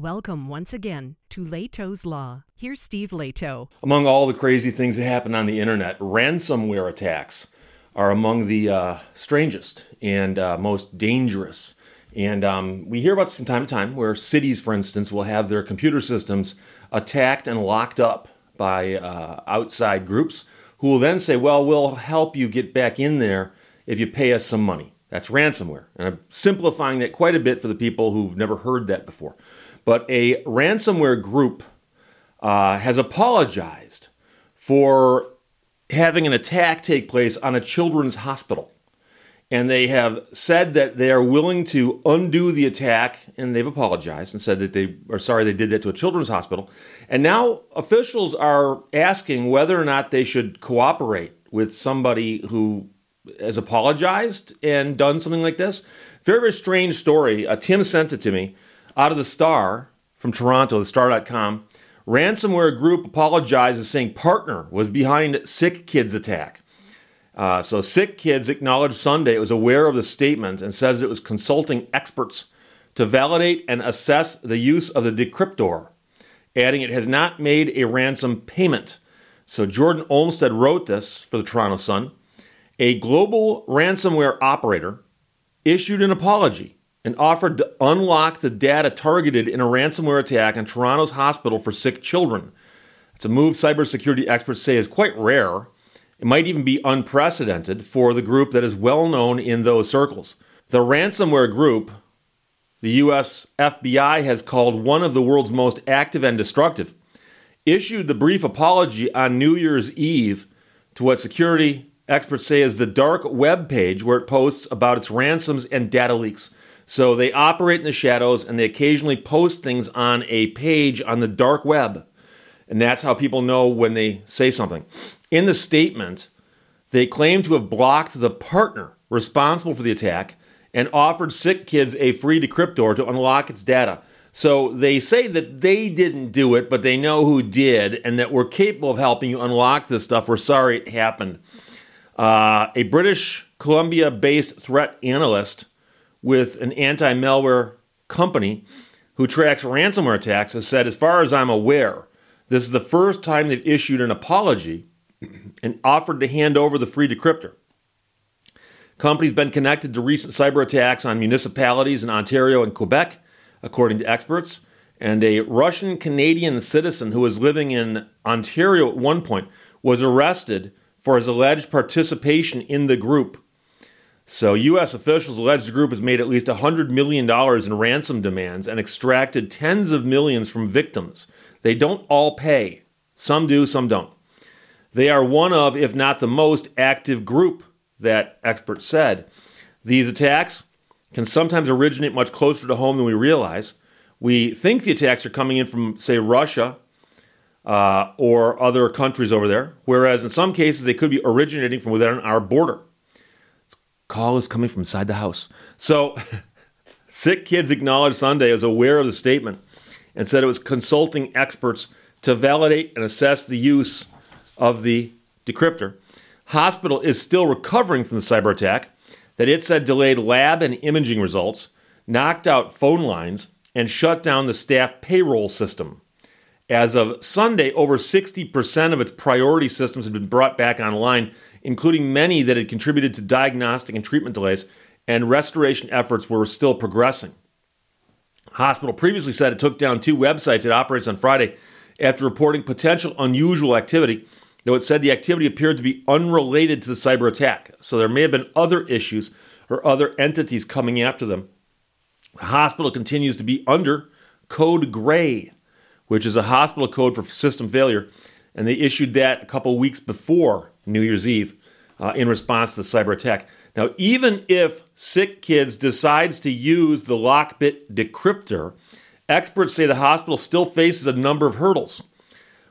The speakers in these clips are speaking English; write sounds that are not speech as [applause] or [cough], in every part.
Welcome once again to Lehto's Law. Here's Steve Lehto. Among all the crazy things that happen on the internet, ransomware attacks are among the uh, strangest and uh, most dangerous. And um, we hear about from time to time where cities, for instance, will have their computer systems attacked and locked up by uh, outside groups who will then say, Well, we'll help you get back in there if you pay us some money. That's ransomware. And I'm simplifying that quite a bit for the people who've never heard that before. But a ransomware group uh, has apologized for having an attack take place on a children's hospital. And they have said that they are willing to undo the attack, and they've apologized and said that they are sorry they did that to a children's hospital. And now officials are asking whether or not they should cooperate with somebody who has apologized and done something like this. Very, very strange story. Uh, Tim sent it to me out of the Star from Toronto, the Star.com. Ransomware group apologizes, saying partner was behind Sick Kids attack. Uh, so, Sick Kids acknowledged Sunday it was aware of the statement and says it was consulting experts to validate and assess the use of the decryptor, adding it has not made a ransom payment. So, Jordan Omstead wrote this for the Toronto Sun. A global ransomware operator issued an apology and offered to unlock the data targeted in a ransomware attack on Toronto's hospital for sick children. It's a move cybersecurity experts say is quite rare. It might even be unprecedented for the group that is well known in those circles. The ransomware group, the US FBI has called one of the world's most active and destructive, issued the brief apology on New Year's Eve to what security experts say is the dark web page where it posts about its ransoms and data leaks. So they operate in the shadows and they occasionally post things on a page on the dark web. And that's how people know when they say something. In the statement, they claim to have blocked the partner responsible for the attack and offered sick kids a free decryptor to unlock its data. So they say that they didn't do it, but they know who did, and that we're capable of helping you unlock this stuff. We're sorry it happened. Uh, a British Columbia based threat analyst with an anti malware company who tracks ransomware attacks has said, as far as I'm aware, this is the first time they've issued an apology and offered to hand over the free decryptor. Company's been connected to recent cyber attacks on municipalities in Ontario and Quebec, according to experts. And a Russian Canadian citizen who was living in Ontario at one point was arrested for his alleged participation in the group. So, U.S. officials allege the group has made at least $100 million in ransom demands and extracted tens of millions from victims. They don't all pay. Some do, some don't. They are one of, if not the most active group, that experts said. These attacks can sometimes originate much closer to home than we realize. We think the attacks are coming in from, say, Russia uh, or other countries over there, whereas in some cases they could be originating from within our border. Call is coming from inside the house. So, [laughs] Sick Kids Acknowledged Sunday was aware of the statement and said it was consulting experts to validate and assess the use of the decryptor. Hospital is still recovering from the cyber attack that it said delayed lab and imaging results, knocked out phone lines, and shut down the staff payroll system. As of Sunday, over 60% of its priority systems had been brought back online, including many that had contributed to diagnostic and treatment delays, and restoration efforts were still progressing. Hospital previously said it took down two websites it operates on Friday after reporting potential unusual activity, though it said the activity appeared to be unrelated to the cyber attack. So there may have been other issues or other entities coming after them. The hospital continues to be under Code Gray which is a hospital code for system failure. And they issued that a couple weeks before New Year's Eve uh, in response to the cyber attack. Now, even if Sick Kids decides to use the Lockbit decryptor, experts say the hospital still faces a number of hurdles.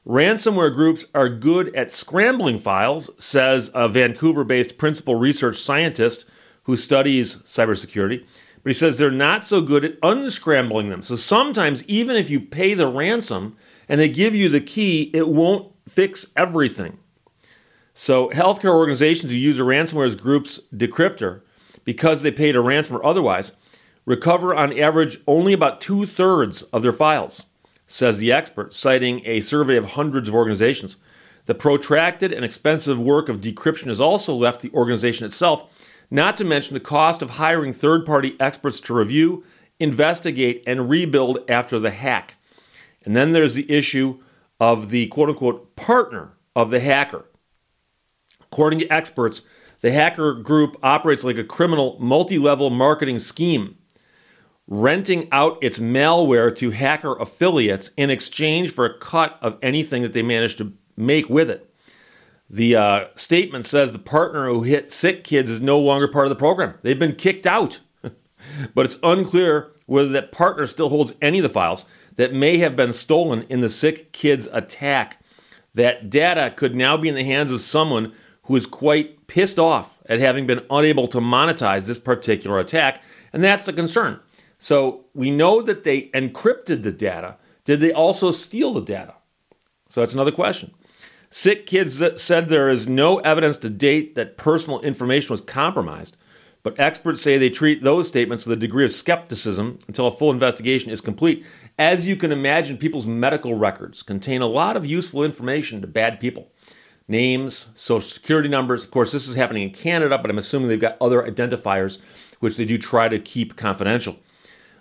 Ransomware groups are good at scrambling files, says a Vancouver based principal research scientist who studies cybersecurity. But he says they're not so good at unscrambling them. So sometimes, even if you pay the ransom and they give you the key, it won't fix everything. So, healthcare organizations who use a ransomware group's decryptor because they paid a ransom or otherwise recover on average only about two thirds of their files, says the expert, citing a survey of hundreds of organizations. The protracted and expensive work of decryption has also left the organization itself, not to mention the cost of hiring third party experts to review, investigate, and rebuild after the hack. And then there's the issue of the quote unquote partner of the hacker. According to experts, the hacker group operates like a criminal multi level marketing scheme, renting out its malware to hacker affiliates in exchange for a cut of anything that they manage to make with it. The uh, statement says the partner who hit sick kids is no longer part of the program. They've been kicked out. [laughs] but it's unclear whether that partner still holds any of the files that may have been stolen in the sick kids attack. That data could now be in the hands of someone who is quite pissed off at having been unable to monetize this particular attack, and that's the concern. So we know that they encrypted the data. Did they also steal the data? So that's another question. Sick Kids said there is no evidence to date that personal information was compromised, but experts say they treat those statements with a degree of skepticism until a full investigation is complete. As you can imagine, people's medical records contain a lot of useful information to bad people names, social security numbers. Of course, this is happening in Canada, but I'm assuming they've got other identifiers which they do try to keep confidential.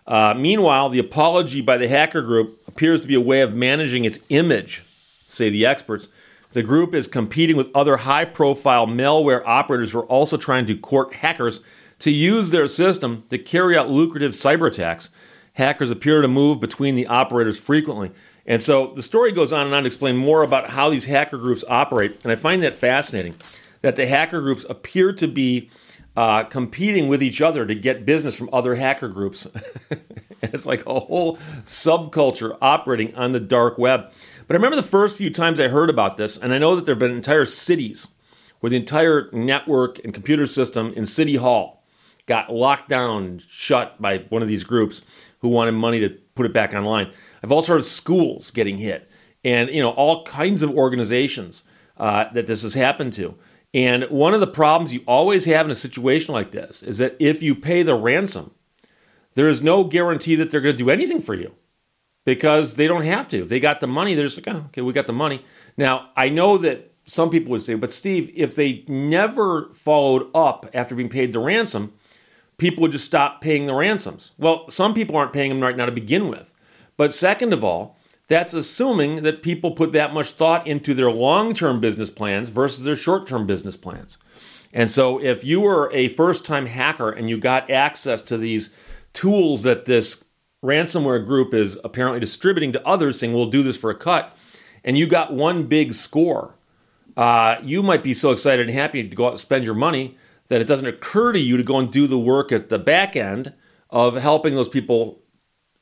Uh, meanwhile, the apology by the hacker group appears to be a way of managing its image, say the experts. The group is competing with other high profile malware operators who are also trying to court hackers to use their system to carry out lucrative cyber attacks. Hackers appear to move between the operators frequently. And so the story goes on and on to explain more about how these hacker groups operate. And I find that fascinating that the hacker groups appear to be uh, competing with each other to get business from other hacker groups. [laughs] it's like a whole subculture operating on the dark web. But I remember the first few times I heard about this, and I know that there have been entire cities where the entire network and computer system in City Hall got locked down, shut by one of these groups who wanted money to put it back online. I've also heard of schools getting hit, and you know all kinds of organizations uh, that this has happened to. And one of the problems you always have in a situation like this is that if you pay the ransom, there is no guarantee that they're going to do anything for you because they don't have to. They got the money. They're just like, oh, okay, we got the money. Now, I know that some people would say, but Steve, if they never followed up after being paid the ransom, people would just stop paying the ransoms. Well, some people aren't paying them right now to begin with. But second of all, that's assuming that people put that much thought into their long term business plans versus their short term business plans. And so, if you were a first time hacker and you got access to these tools that this ransomware group is apparently distributing to others, saying, we'll do this for a cut, and you got one big score, uh, you might be so excited and happy to go out and spend your money that it doesn't occur to you to go and do the work at the back end of helping those people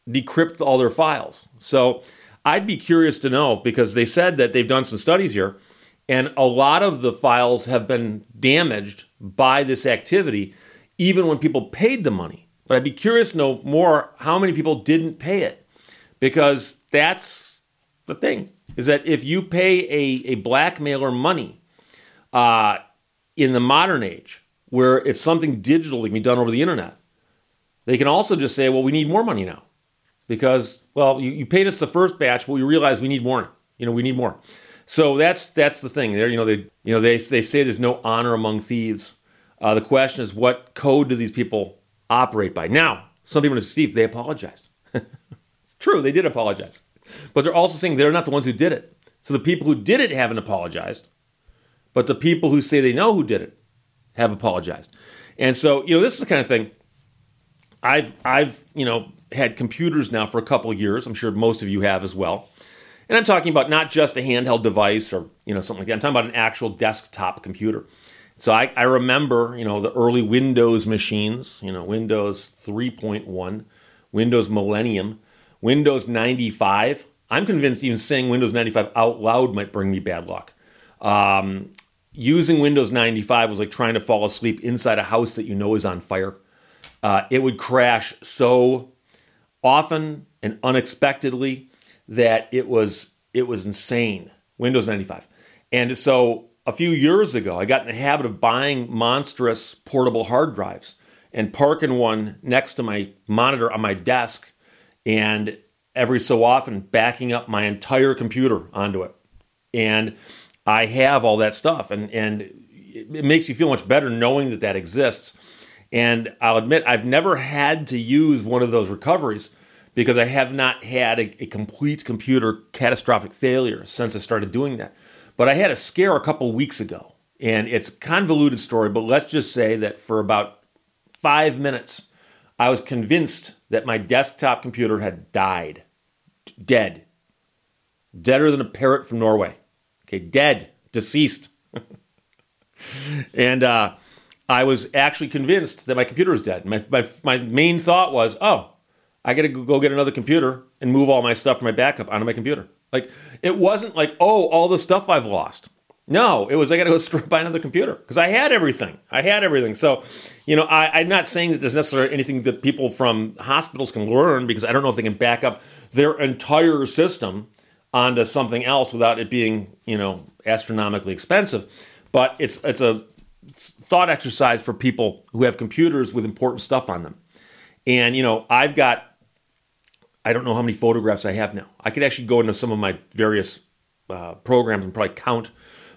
decrypt all their files. So I'd be curious to know because they said that they've done some studies here, and a lot of the files have been damaged by this activity, even when people paid the money. But I'd be curious to know more how many people didn't pay it because that's the thing is that if you pay a, a blackmailer money uh, in the modern age where it's something digital that can be done over the internet, they can also just say, well, we need more money now because well you, you paid us the first batch but we realize we need more you know we need more. So that's that's the thing there. You know they you know they, they say there's no honor among thieves. Uh, the question is what code do these people operate by now some people say steve they apologized [laughs] it's true they did apologize but they're also saying they're not the ones who did it so the people who did it haven't apologized but the people who say they know who did it have apologized and so you know this is the kind of thing i've i've you know had computers now for a couple years. I'm sure most of you have as well. And I'm talking about not just a handheld device or you know something like that. I'm talking about an actual desktop computer. So I, I remember you know the early Windows machines, you know Windows 3.1, Windows Millennium, Windows 95. I'm convinced even saying Windows 95 out loud might bring me bad luck. Um, using Windows 95 was like trying to fall asleep inside a house that you know is on fire. Uh, it would crash so often and unexpectedly that it was it was insane. Windows 95. And so a few years ago, I got in the habit of buying monstrous portable hard drives. and parking one next to my monitor on my desk, and every so often backing up my entire computer onto it. And I have all that stuff, and and it makes you feel much better knowing that that exists. And I'll admit I've never had to use one of those recoveries because I have not had a, a complete computer catastrophic failure since I started doing that. But I had a scare a couple weeks ago, and it's a convoluted story. But let's just say that for about five minutes, I was convinced that my desktop computer had died, dead, deader than a parrot from Norway. Okay, dead, deceased. [laughs] and uh, I was actually convinced that my computer was dead. My, my, my main thought was, oh, I got to go get another computer and move all my stuff from my backup onto my computer. Like, it wasn't like, oh, all the stuff I've lost. No, it was I got to go [laughs] buy another computer because I had everything. I had everything. So, you know, I, am not saying that there's necessarily anything that people from hospitals can learn because I don't know if they can back up their entire system onto something else without it being, you know, astronomically expensive. But it's it's a thought exercise for people who have computers with important stuff on them. And you know, I've got I don't know how many photographs I have now. I could actually go into some of my various uh, programs and probably count,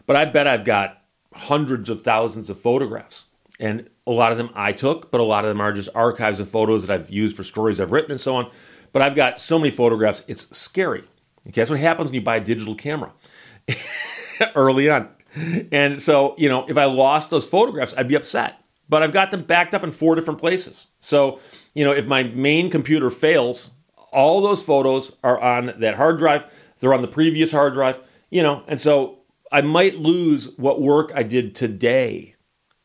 but I bet I've got hundreds of thousands of photographs. And a lot of them I took, but a lot of them are just archives of photos that I've used for stories I've written and so on. But I've got so many photographs, it's scary. Okay, that's what happens when you buy a digital camera [laughs] early on. And so, you know, if I lost those photographs, I'd be upset. But I've got them backed up in four different places. So, you know, if my main computer fails, all those photos are on that hard drive. They're on the previous hard drive, you know, and so I might lose what work I did today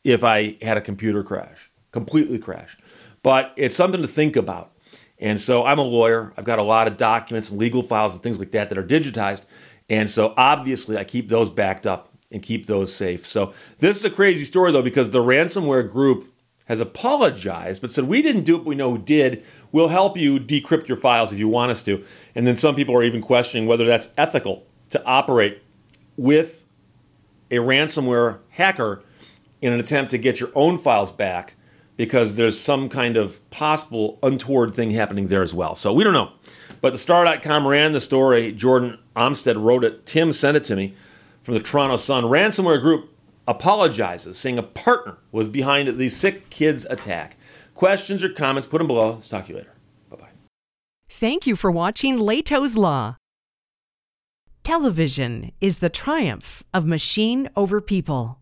if I had a computer crash, completely crash. But it's something to think about. And so I'm a lawyer. I've got a lot of documents and legal files and things like that that are digitized. And so obviously I keep those backed up and keep those safe. So this is a crazy story though because the ransomware group has apologized but said we didn't do it, we know who did. We'll help you decrypt your files if you want us to. And then some people are even questioning whether that's ethical to operate with a ransomware hacker in an attempt to get your own files back because there's some kind of possible untoward thing happening there as well. So we don't know. But the star.com ran the story. Jordan Omstead wrote it. Tim sent it to me from the Toronto Sun. Ransomware group apologizes, saying a partner was behind the sick kids attack. Questions or comments, put them below. Let's talk to you later. Bye bye. Thank you for watching Lehto's Law. Television is the triumph of machine over people.